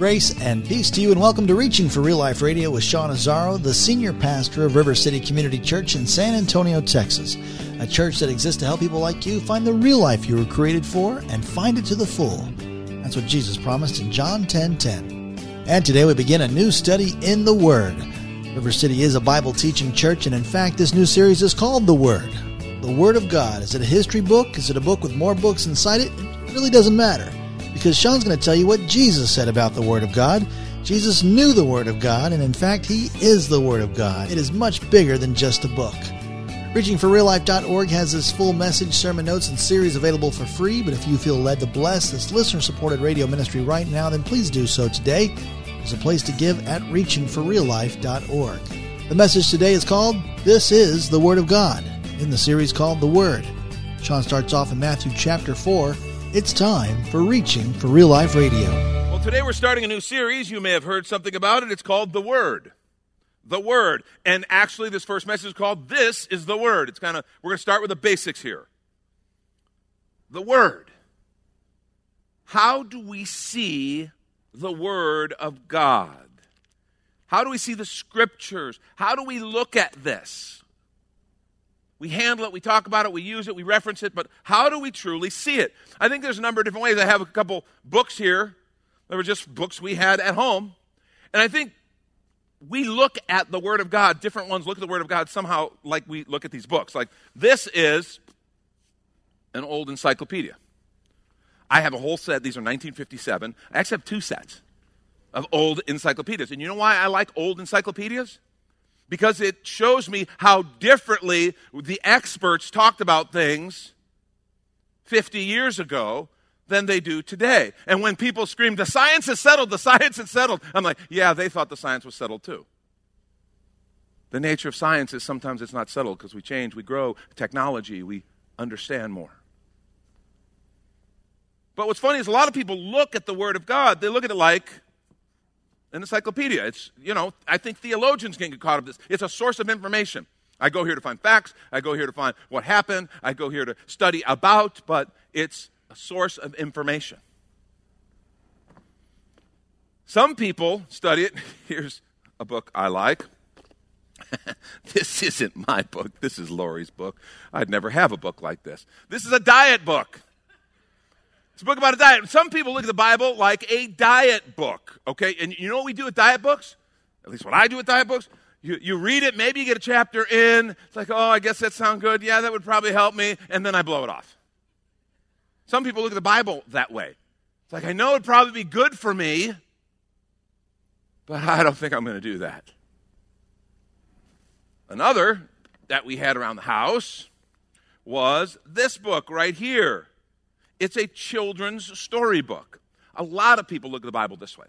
Grace and peace to you, and welcome to Reaching for Real Life Radio with Sean Azzaro, the senior pastor of River City Community Church in San Antonio, Texas. A church that exists to help people like you find the real life you were created for and find it to the full. That's what Jesus promised in John 10 10. And today we begin a new study in the Word. River City is a Bible teaching church, and in fact, this new series is called The Word. The Word of God. Is it a history book? Is it a book with more books inside it? It really doesn't matter because Sean's going to tell you what Jesus said about the Word of God. Jesus knew the Word of God, and in fact, He is the Word of God. It is much bigger than just a book. ReachingForRealLife.org has this full message, sermon notes, and series available for free. But if you feel led to bless this listener supported radio ministry right now, then please do so today. There's a place to give at ReachingForRealLife.org. The message today is called This is the Word of God, in the series called The Word. Sean starts off in Matthew chapter 4 it's time for Reaching for Real Life Radio. Well, today we're starting a new series. You may have heard something about it. It's called The Word. The Word. And actually, this first message is called This is the Word. It's kind of, we're going to start with the basics here. The Word. How do we see the Word of God? How do we see the Scriptures? How do we look at this? We handle it, we talk about it, we use it, we reference it, but how do we truly see it? I think there's a number of different ways. I have a couple books here. They were just books we had at home. And I think we look at the Word of God, different ones look at the Word of God somehow like we look at these books. Like, this is an old encyclopedia. I have a whole set, these are 1957. I actually have two sets of old encyclopedias. And you know why I like old encyclopedias? Because it shows me how differently the experts talked about things 50 years ago than they do today. And when people scream, the science is settled, the science is settled, I'm like, yeah, they thought the science was settled too. The nature of science is sometimes it's not settled because we change, we grow, technology, we understand more. But what's funny is a lot of people look at the Word of God, they look at it like an encyclopedia. It's, you know, I think theologians can get caught up in this. It's a source of information. I go here to find facts. I go here to find what happened. I go here to study about, but it's a source of information. Some people study it. Here's a book I like. this isn't my book. This is Lori's book. I'd never have a book like this. This is a diet book. It's a book about a diet. Some people look at the Bible like a diet book, okay? And you know what we do with diet books? At least what I do with diet books. You, you read it, maybe you get a chapter in. It's like, oh, I guess that sounds good. Yeah, that would probably help me. And then I blow it off. Some people look at the Bible that way. It's like, I know it'd probably be good for me, but I don't think I'm going to do that. Another that we had around the house was this book right here. It's a children's storybook. A lot of people look at the Bible this way.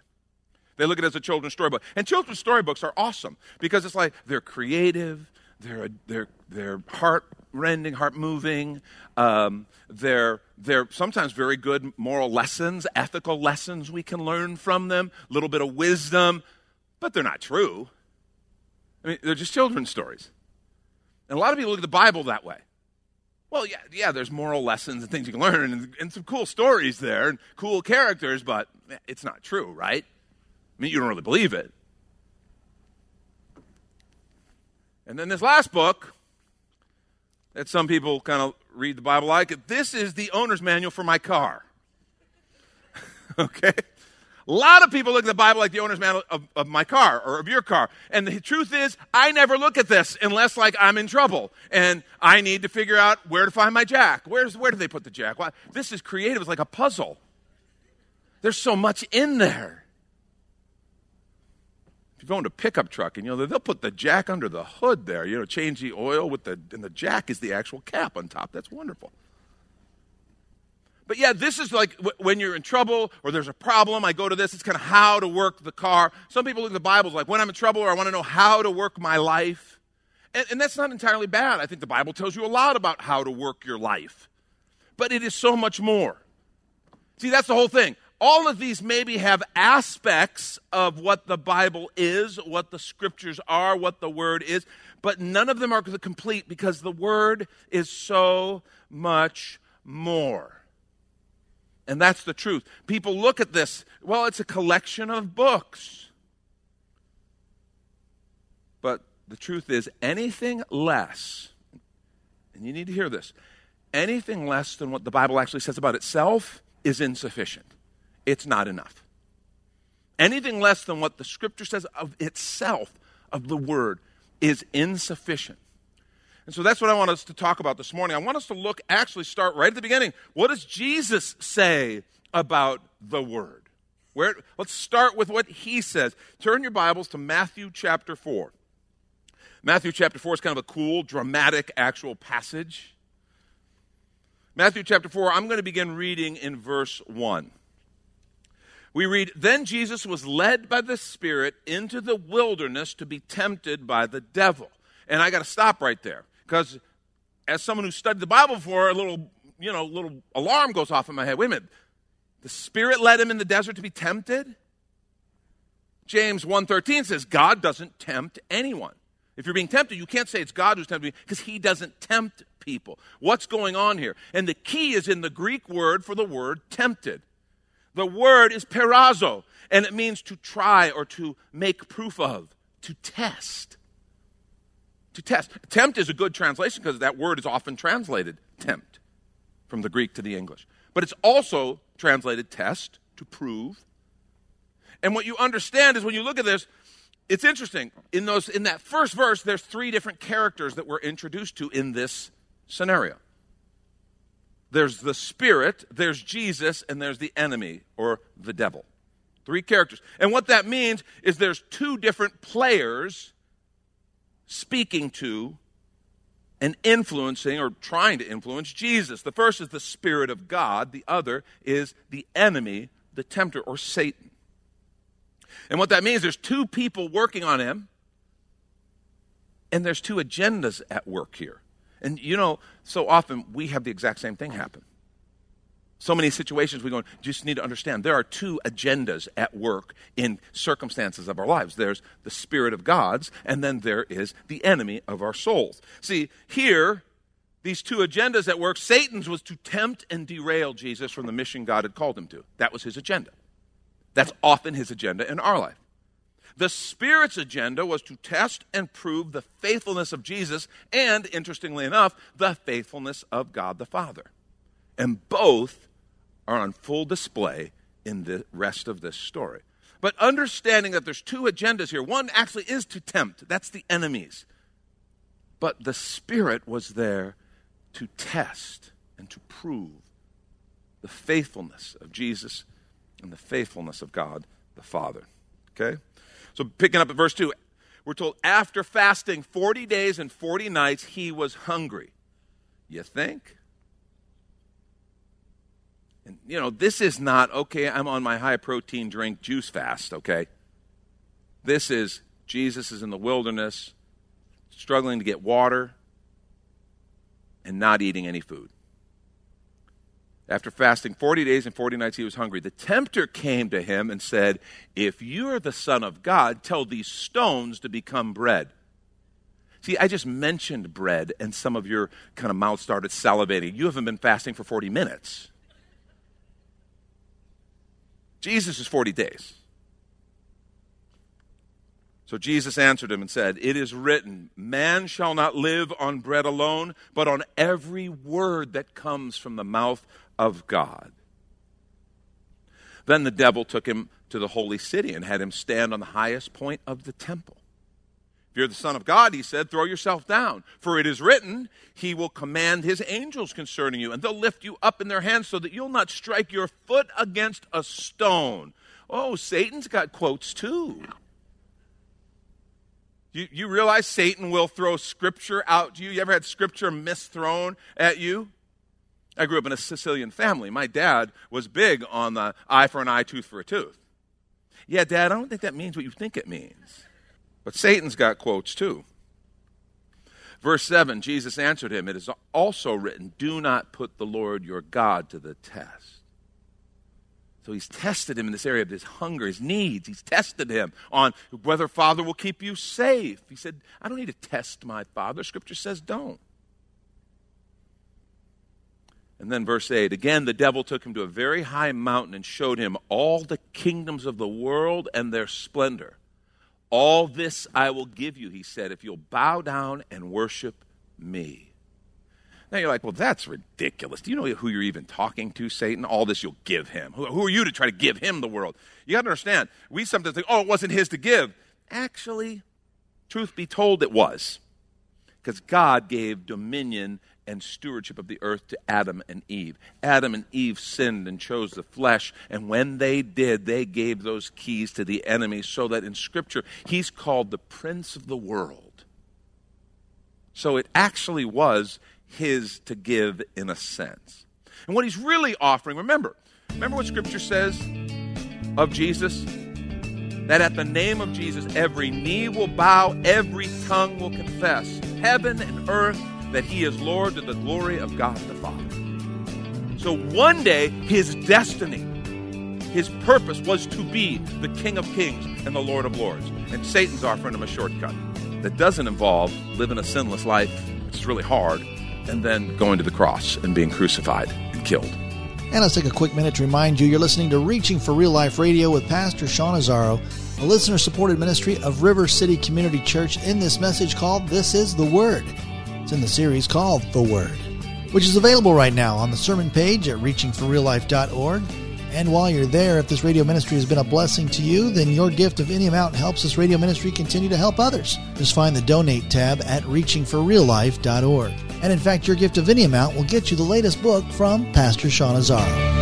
They look at it as a children's storybook. And children's storybooks are awesome because it's like they're creative, they're, they're, they're heart rending, heart moving. Um, they're, they're sometimes very good moral lessons, ethical lessons we can learn from them, a little bit of wisdom, but they're not true. I mean, they're just children's stories. And a lot of people look at the Bible that way. Well, yeah, yeah, there's moral lessons and things you can learn and, and some cool stories there and cool characters, but it's not true, right? I mean, you don't really believe it. And then this last book that some people kind of read the Bible like, this is the owner's manual for my car. okay? A lot of people look at the Bible like the owner's manual of, of, my car or of your car. And the truth is, I never look at this unless like I'm in trouble and I need to figure out where to find my jack. Where's, where do they put the jack? This is creative. It's like a puzzle. There's so much in there. If you own a pickup truck and you know they'll put the jack under the hood there, you know, change the oil with the and the jack is the actual cap on top. That's wonderful. But yeah, this is like w- when you're in trouble or there's a problem, I go to this. It's kind of how to work the car. Some people look at the Bible like when I'm in trouble or I want to know how to work my life. And, and that's not entirely bad. I think the Bible tells you a lot about how to work your life. But it is so much more. See, that's the whole thing. All of these maybe have aspects of what the Bible is, what the scriptures are, what the word is, but none of them are complete because the word is so much more. And that's the truth. People look at this, well, it's a collection of books. But the truth is, anything less, and you need to hear this, anything less than what the Bible actually says about itself is insufficient. It's not enough. Anything less than what the Scripture says of itself, of the Word, is insufficient. And so that's what I want us to talk about this morning. I want us to look, actually, start right at the beginning. What does Jesus say about the Word? Where, let's start with what he says. Turn your Bibles to Matthew chapter 4. Matthew chapter 4 is kind of a cool, dramatic, actual passage. Matthew chapter 4, I'm going to begin reading in verse 1. We read, Then Jesus was led by the Spirit into the wilderness to be tempted by the devil. And I got to stop right there because as someone who studied the Bible before, a little, you know, little alarm goes off in my head. Wait a minute. The Spirit led him in the desert to be tempted? James 1:13 says God doesn't tempt anyone. If you're being tempted, you can't say it's God who's tempting you because he doesn't tempt people. What's going on here? And the key is in the Greek word for the word tempted. The word is peirazo, and it means to try or to make proof of, to test to test. Tempt is a good translation because that word is often translated tempt from the Greek to the English. But it's also translated test, to prove. And what you understand is when you look at this, it's interesting. In those in that first verse, there's three different characters that we're introduced to in this scenario. There's the spirit, there's Jesus, and there's the enemy or the devil. Three characters. And what that means is there's two different players speaking to and influencing or trying to influence Jesus. The first is the Spirit of God, the other is the enemy, the tempter, or Satan. And what that means, there's two people working on him, and there's two agendas at work here. And you know, so often we have the exact same thing happen. So many situations we go, just need to understand there are two agendas at work in circumstances of our lives. There's the Spirit of God's, and then there is the enemy of our souls. See, here, these two agendas at work, Satan's was to tempt and derail Jesus from the mission God had called him to. That was his agenda. That's often his agenda in our life. The Spirit's agenda was to test and prove the faithfulness of Jesus and, interestingly enough, the faithfulness of God the Father. And both are on full display in the rest of this story. But understanding that there's two agendas here. One actually is to tempt, that's the enemies. But the Spirit was there to test and to prove the faithfulness of Jesus and the faithfulness of God the Father. Okay? So picking up at verse 2, we're told after fasting 40 days and 40 nights, he was hungry. You think? And, you know, this is not, okay, I'm on my high protein drink juice fast, okay? This is Jesus is in the wilderness, struggling to get water, and not eating any food. After fasting 40 days and 40 nights, he was hungry. The tempter came to him and said, If you are the Son of God, tell these stones to become bread. See, I just mentioned bread, and some of your kind of mouth started salivating. You haven't been fasting for 40 minutes. Jesus is 40 days. So Jesus answered him and said, It is written, Man shall not live on bread alone, but on every word that comes from the mouth of God. Then the devil took him to the holy city and had him stand on the highest point of the temple. If you're the Son of God, he said, throw yourself down. For it is written, He will command His angels concerning you, and they'll lift you up in their hands so that you'll not strike your foot against a stone. Oh, Satan's got quotes too. You, you realize Satan will throw scripture out to you? You ever had scripture misthrown at you? I grew up in a Sicilian family. My dad was big on the eye for an eye, tooth for a tooth. Yeah, Dad, I don't think that means what you think it means. But Satan's got quotes too. Verse 7 Jesus answered him, It is also written, Do not put the Lord your God to the test. So he's tested him in this area of his hunger, his needs. He's tested him on whether Father will keep you safe. He said, I don't need to test my Father. Scripture says don't. And then verse 8 again, the devil took him to a very high mountain and showed him all the kingdoms of the world and their splendor. All this I will give you, he said, if you'll bow down and worship me. Now you're like, well, that's ridiculous. Do you know who you're even talking to, Satan? All this you'll give him. Who, who are you to try to give him the world? You got to understand, we sometimes think, oh, it wasn't his to give. Actually, truth be told, it was. Because God gave dominion and stewardship of the earth to Adam and Eve. Adam and Eve sinned and chose the flesh, and when they did, they gave those keys to the enemy, so that in Scripture, he's called the prince of the world. So it actually was his to give in a sense. And what he's really offering, remember, remember what Scripture says of Jesus? That at the name of Jesus, every knee will bow, every tongue will confess. Heaven and earth that he is Lord to the glory of God the Father. So one day, his destiny, his purpose was to be the King of Kings and the Lord of Lords. And Satan's offering him a shortcut that doesn't involve living a sinless life, which is really hard, and then going to the cross and being crucified and killed. And let's take a quick minute to remind you you're listening to Reaching for Real Life Radio with Pastor Sean Azzaro, a listener supported ministry of River City Community Church, in this message called This is the Word. In the series called The Word, which is available right now on the sermon page at reachingforreallife.org. And while you're there, if this radio ministry has been a blessing to you, then your gift of any amount helps this radio ministry continue to help others. Just find the donate tab at reachingforreallife.org. And in fact, your gift of any amount will get you the latest book from Pastor Sean Azzaro.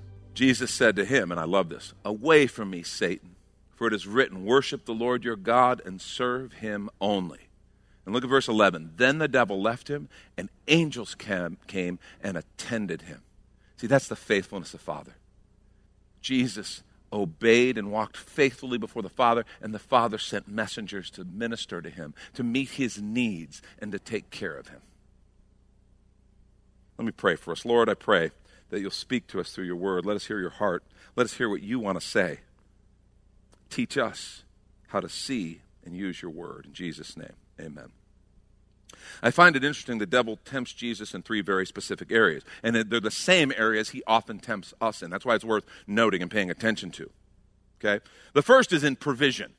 Jesus said to him, and I love this Away from me, Satan, for it is written, Worship the Lord your God and serve him only. And look at verse 11. Then the devil left him, and angels came, and attended him. See, that's the faithfulness of Father. Jesus obeyed and walked faithfully before the Father, and the Father sent messengers to minister to him, to meet his needs, and to take care of him. Let me pray for us. Lord, I pray that you'll speak to us through your word. Let us hear your heart. Let us hear what you want to say. Teach us how to see and use your word. In Jesus' name, amen. I find it interesting the devil tempts Jesus in three very specific areas. And they're the same areas he often tempts us in. That's why it's worth noting and paying attention to. Okay? The first is in provision.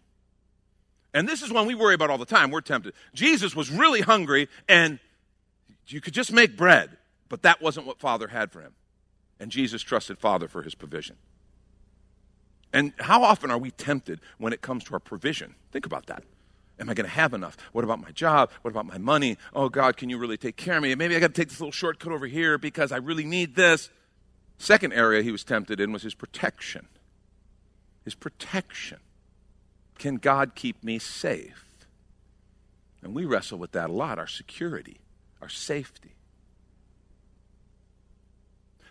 And this is one we worry about all the time. We're tempted. Jesus was really hungry and you could just make bread, but that wasn't what Father had for him. And Jesus trusted Father for his provision. And how often are we tempted when it comes to our provision? Think about that. Am I going to have enough? What about my job? What about my money? Oh, God, can you really take care of me? Maybe I got to take this little shortcut over here because I really need this. Second area he was tempted in was his protection. His protection. Can God keep me safe? And we wrestle with that a lot our security, our safety.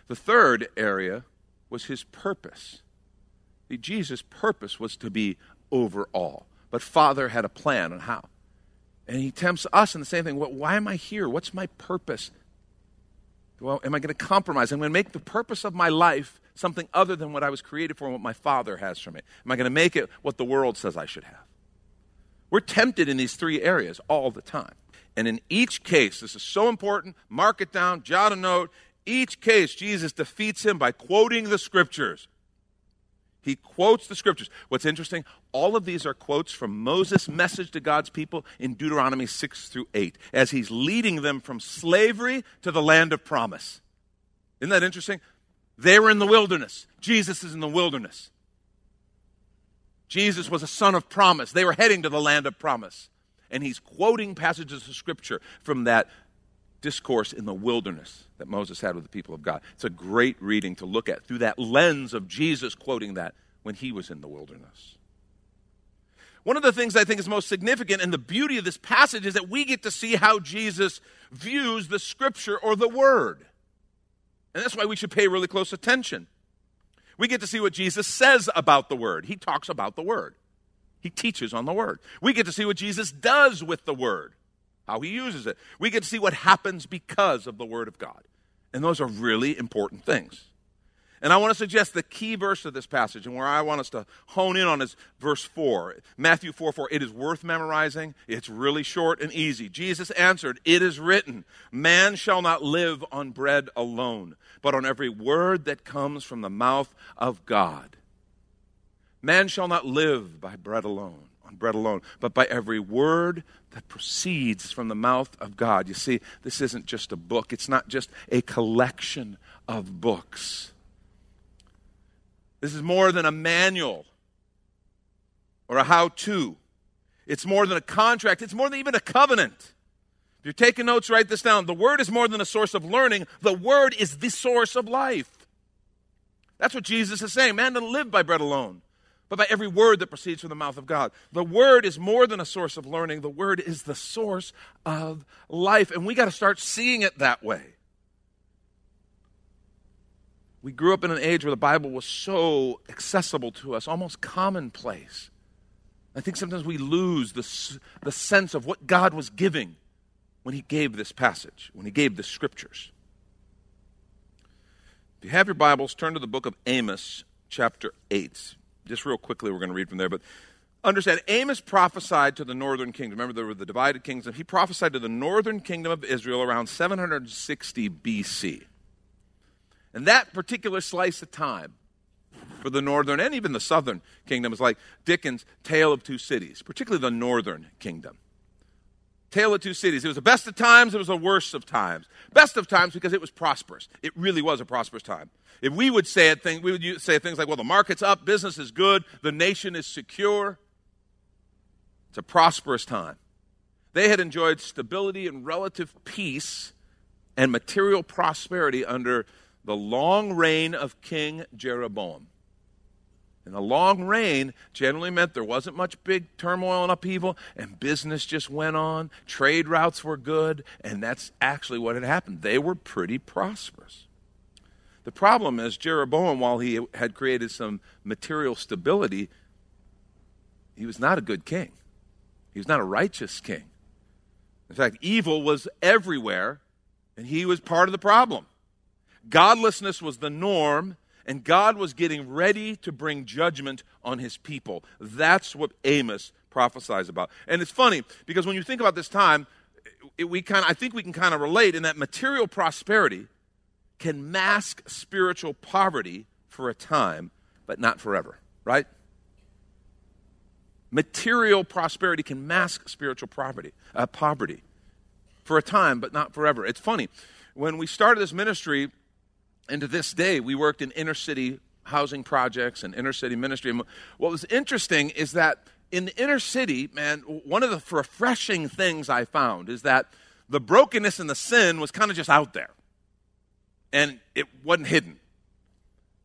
The third area was his purpose. See, Jesus' purpose was to be over all. But Father had a plan on how. And he tempts us in the same thing. Why am I here? What's my purpose? Well, am I going to compromise? I'm going to make the purpose of my life something other than what I was created for and what my Father has for me. Am I going to make it what the world says I should have? We're tempted in these three areas all the time. And in each case, this is so important, mark it down, jot a note. Each case, Jesus defeats him by quoting the scriptures. He quotes the scriptures. What's interesting, all of these are quotes from Moses' message to God's people in Deuteronomy 6 through 8, as he's leading them from slavery to the land of promise. Isn't that interesting? They were in the wilderness. Jesus is in the wilderness. Jesus was a son of promise. They were heading to the land of promise. And he's quoting passages of scripture from that discourse in the wilderness that Moses had with the people of God. It's a great reading to look at through that lens of Jesus quoting that when he was in the wilderness. One of the things I think is most significant and the beauty of this passage is that we get to see how Jesus views the scripture or the word. And that's why we should pay really close attention. We get to see what Jesus says about the word. He talks about the word, he teaches on the word. We get to see what Jesus does with the word how he uses it. We to see what happens because of the Word of God. And those are really important things. And I want to suggest the key verse of this passage, and where I want us to hone in on is verse 4. Matthew 4 4. It is worth memorizing. It's really short and easy. Jesus answered, It is written, Man shall not live on bread alone, but on every word that comes from the mouth of God. Man shall not live by bread alone on bread alone, but by every word that proceeds from the mouth of God. You see, this isn't just a book, it's not just a collection of books. This is more than a manual or a how to. It's more than a contract, it's more than even a covenant. If you're taking notes, write this down. The Word is more than a source of learning, the Word is the source of life. That's what Jesus is saying. Man doesn't live by bread alone, but by every word that proceeds from the mouth of God. The word is more than a source of learning, the word is the source of life. And we got to start seeing it that way. We grew up in an age where the Bible was so accessible to us, almost commonplace. I think sometimes we lose the, the sense of what God was giving when He gave this passage, when He gave the scriptures. If you have your Bibles, turn to the book of Amos, chapter 8 just real quickly, we're going to read from there. But understand, Amos prophesied to the northern kingdom. Remember, there were the divided kingdoms. He prophesied to the northern kingdom of Israel around 760 BC. And that particular slice of time for the northern and even the southern kingdom is like Dickens' Tale of Two Cities, particularly the northern kingdom. Tale of Two Cities. It was the best of times, it was the worst of times. Best of times because it was prosperous. It really was a prosperous time. If we would say it, we would say things like, well, the market's up, business is good, the nation is secure. It's a prosperous time. They had enjoyed stability and relative peace and material prosperity under the long reign of King Jeroboam. And the long reign generally meant there wasn't much big turmoil and upheaval, and business just went on. Trade routes were good, and that's actually what had happened. They were pretty prosperous. The problem is, Jeroboam, while he had created some material stability, he was not a good king. He was not a righteous king. In fact, evil was everywhere, and he was part of the problem. Godlessness was the norm, and God was getting ready to bring judgment on his people. That's what Amos prophesies about. And it's funny because when you think about this time, it, we kind I think we can kind of relate in that material prosperity can mask spiritual poverty for a time, but not forever, right? Material prosperity can mask spiritual poverty, uh, poverty for a time, but not forever. It's funny. When we started this ministry, and to this day, we worked in inner city housing projects and inner city ministry. And what was interesting is that in the inner city, man, one of the refreshing things I found is that the brokenness and the sin was kind of just out there. And it wasn't hidden.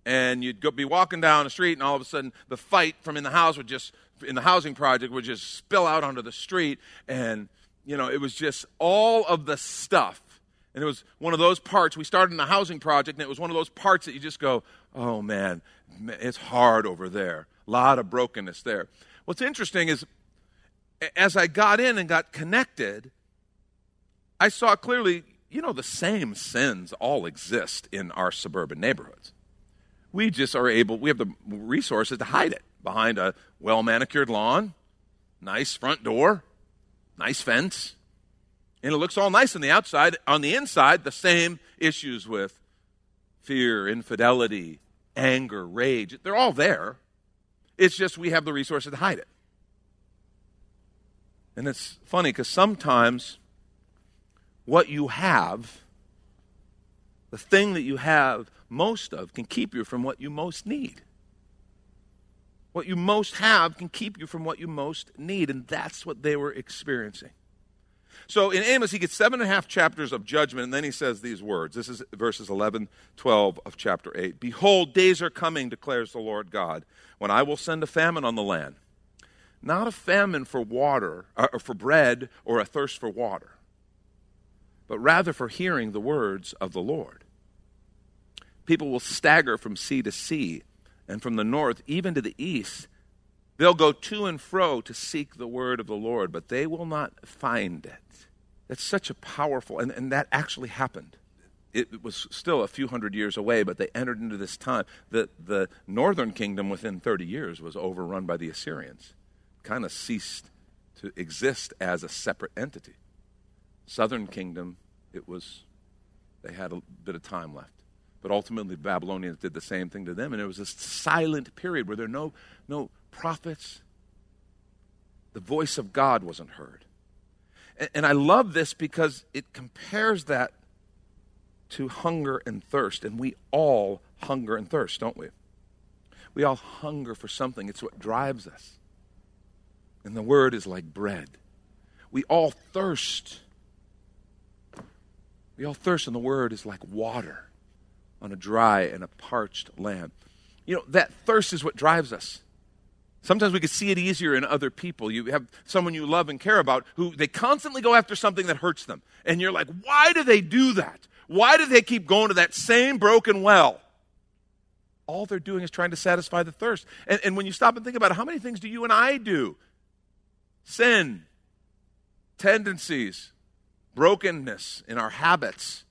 And you'd go, be walking down the street, and all of a sudden, the fight from in the house would just, in the housing project, would just spill out onto the street. And, you know, it was just all of the stuff and it was one of those parts. We started in a housing project, and it was one of those parts that you just go, oh man, it's hard over there. A lot of brokenness there. What's interesting is as I got in and got connected, I saw clearly, you know, the same sins all exist in our suburban neighborhoods. We just are able, we have the resources to hide it behind a well manicured lawn, nice front door, nice fence. And it looks all nice on the outside. On the inside, the same issues with fear, infidelity, anger, rage. They're all there. It's just we have the resources to hide it. And it's funny because sometimes what you have, the thing that you have most of, can keep you from what you most need. What you most have can keep you from what you most need. And that's what they were experiencing. So in Amos, he gets seven and a half chapters of judgment, and then he says these words. This is verses 11, 12 of chapter 8. Behold, days are coming, declares the Lord God, when I will send a famine on the land. Not a famine for water, uh, or for bread, or a thirst for water, but rather for hearing the words of the Lord. People will stagger from sea to sea, and from the north even to the east. They'll go to and fro to seek the word of the Lord, but they will not find it. That's such a powerful, and, and that actually happened. It was still a few hundred years away, but they entered into this time. The, the northern kingdom within 30 years was overrun by the Assyrians, kind of ceased to exist as a separate entity. Southern kingdom, it was, they had a bit of time left. But ultimately, the Babylonians did the same thing to them, and it was a silent period where there were no, no prophets. The voice of God wasn't heard. And, and I love this because it compares that to hunger and thirst. And we all hunger and thirst, don't we? We all hunger for something, it's what drives us. And the word is like bread. We all thirst. We all thirst, and the word is like water on a dry and a parched land. You know, that thirst is what drives us. Sometimes we can see it easier in other people. You have someone you love and care about who they constantly go after something that hurts them. And you're like, why do they do that? Why do they keep going to that same broken well? All they're doing is trying to satisfy the thirst. And, and when you stop and think about it, how many things do you and I do? Sin, tendencies, brokenness in our habits.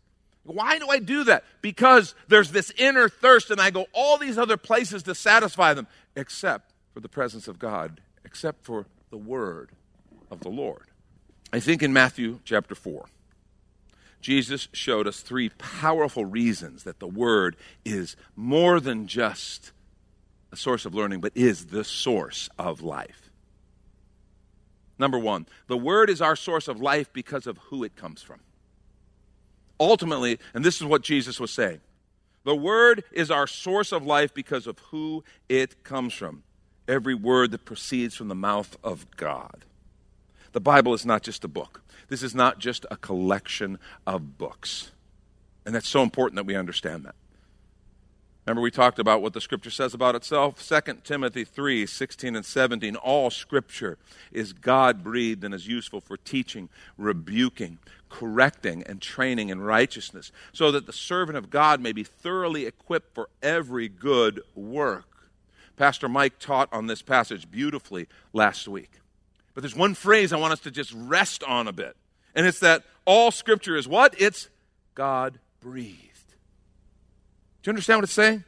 Why do I do that? Because there's this inner thirst, and I go all these other places to satisfy them, except for the presence of God except for the word of the Lord. I think in Matthew chapter 4, Jesus showed us three powerful reasons that the word is more than just a source of learning, but is the source of life. Number one, the word is our source of life because of who it comes from. Ultimately, and this is what Jesus was saying the word is our source of life because of who it comes from every word that proceeds from the mouth of God. The Bible is not just a book, this is not just a collection of books. And that's so important that we understand that. Remember, we talked about what the Scripture says about itself? 2 Timothy 3 16 and 17. All Scripture is God breathed and is useful for teaching, rebuking, correcting, and training in righteousness, so that the servant of God may be thoroughly equipped for every good work. Pastor Mike taught on this passage beautifully last week. But there's one phrase I want us to just rest on a bit. And it's that all scripture is what? It's God breathed. Do you understand what it's saying?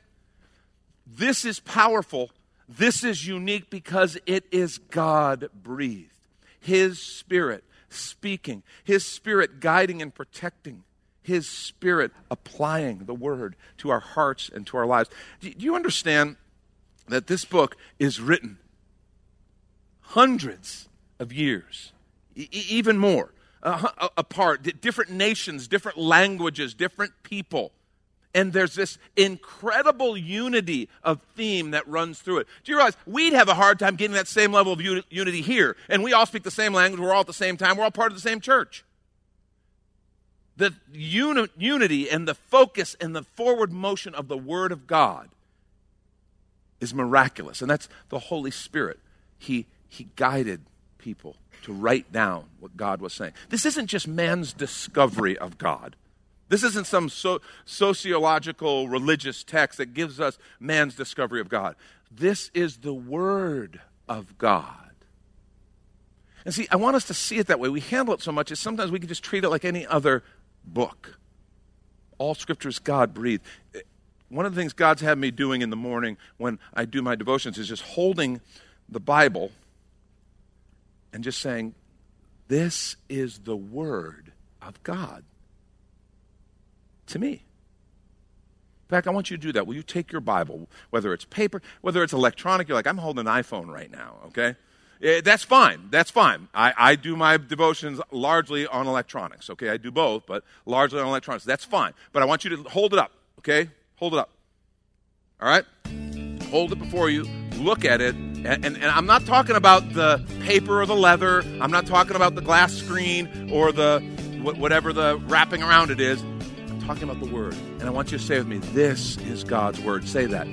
This is powerful. This is unique because it is God breathed. His Spirit speaking, His Spirit guiding and protecting, His Spirit applying the Word to our hearts and to our lives. Do you understand that this book is written hundreds of years, e- even more, uh, apart, different nations, different languages, different people. And there's this incredible unity of theme that runs through it. Do you realize we'd have a hard time getting that same level of unity here? And we all speak the same language, we're all at the same time, we're all part of the same church. The uni- unity and the focus and the forward motion of the Word of God is miraculous. And that's the Holy Spirit. He, he guided people to write down what God was saying. This isn't just man's discovery of God. This isn't some so, sociological religious text that gives us man's discovery of God. This is the Word of God. And see, I want us to see it that way. We handle it so much as sometimes we can just treat it like any other book. All scripture is God breathed. One of the things God's had me doing in the morning when I do my devotions is just holding the Bible and just saying, This is the Word of God to me. In fact, I want you to do that. Will you take your Bible, whether it's paper, whether it's electronic? You're like, I'm holding an iPhone right now, okay? Eh, that's fine. That's fine. I, I do my devotions largely on electronics, okay? I do both, but largely on electronics. That's fine. But I want you to hold it up, okay? Hold it up. All right? Hold it before you, look at it, and, and, and, I'm not talking about the paper or the leather. I'm not talking about the glass screen or the whatever the wrapping around it is. I'm talking about the Word. And I want you to say with me, This is God's Word. Say that.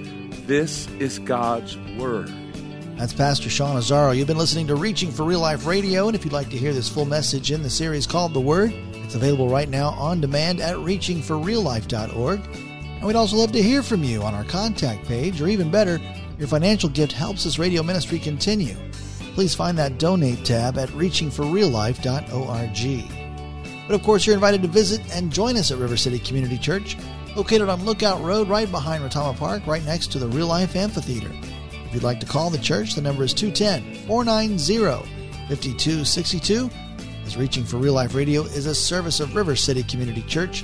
This is God's Word. That's Pastor Sean Azzaro. You've been listening to Reaching for Real Life Radio, and if you'd like to hear this full message in the series called The Word, it's available right now on demand at reachingforreallife.org. And we'd also love to hear from you on our contact page, or even better, your financial gift helps this radio ministry continue. Please find that donate tab at reachingforreallife.org. But of course, you're invited to visit and join us at River City Community Church, located on Lookout Road right behind Retama Park, right next to the Real Life Amphitheater If you'd like to call the church, the number is 210 490 5262. As Reaching for Real Life Radio is a service of River City Community Church.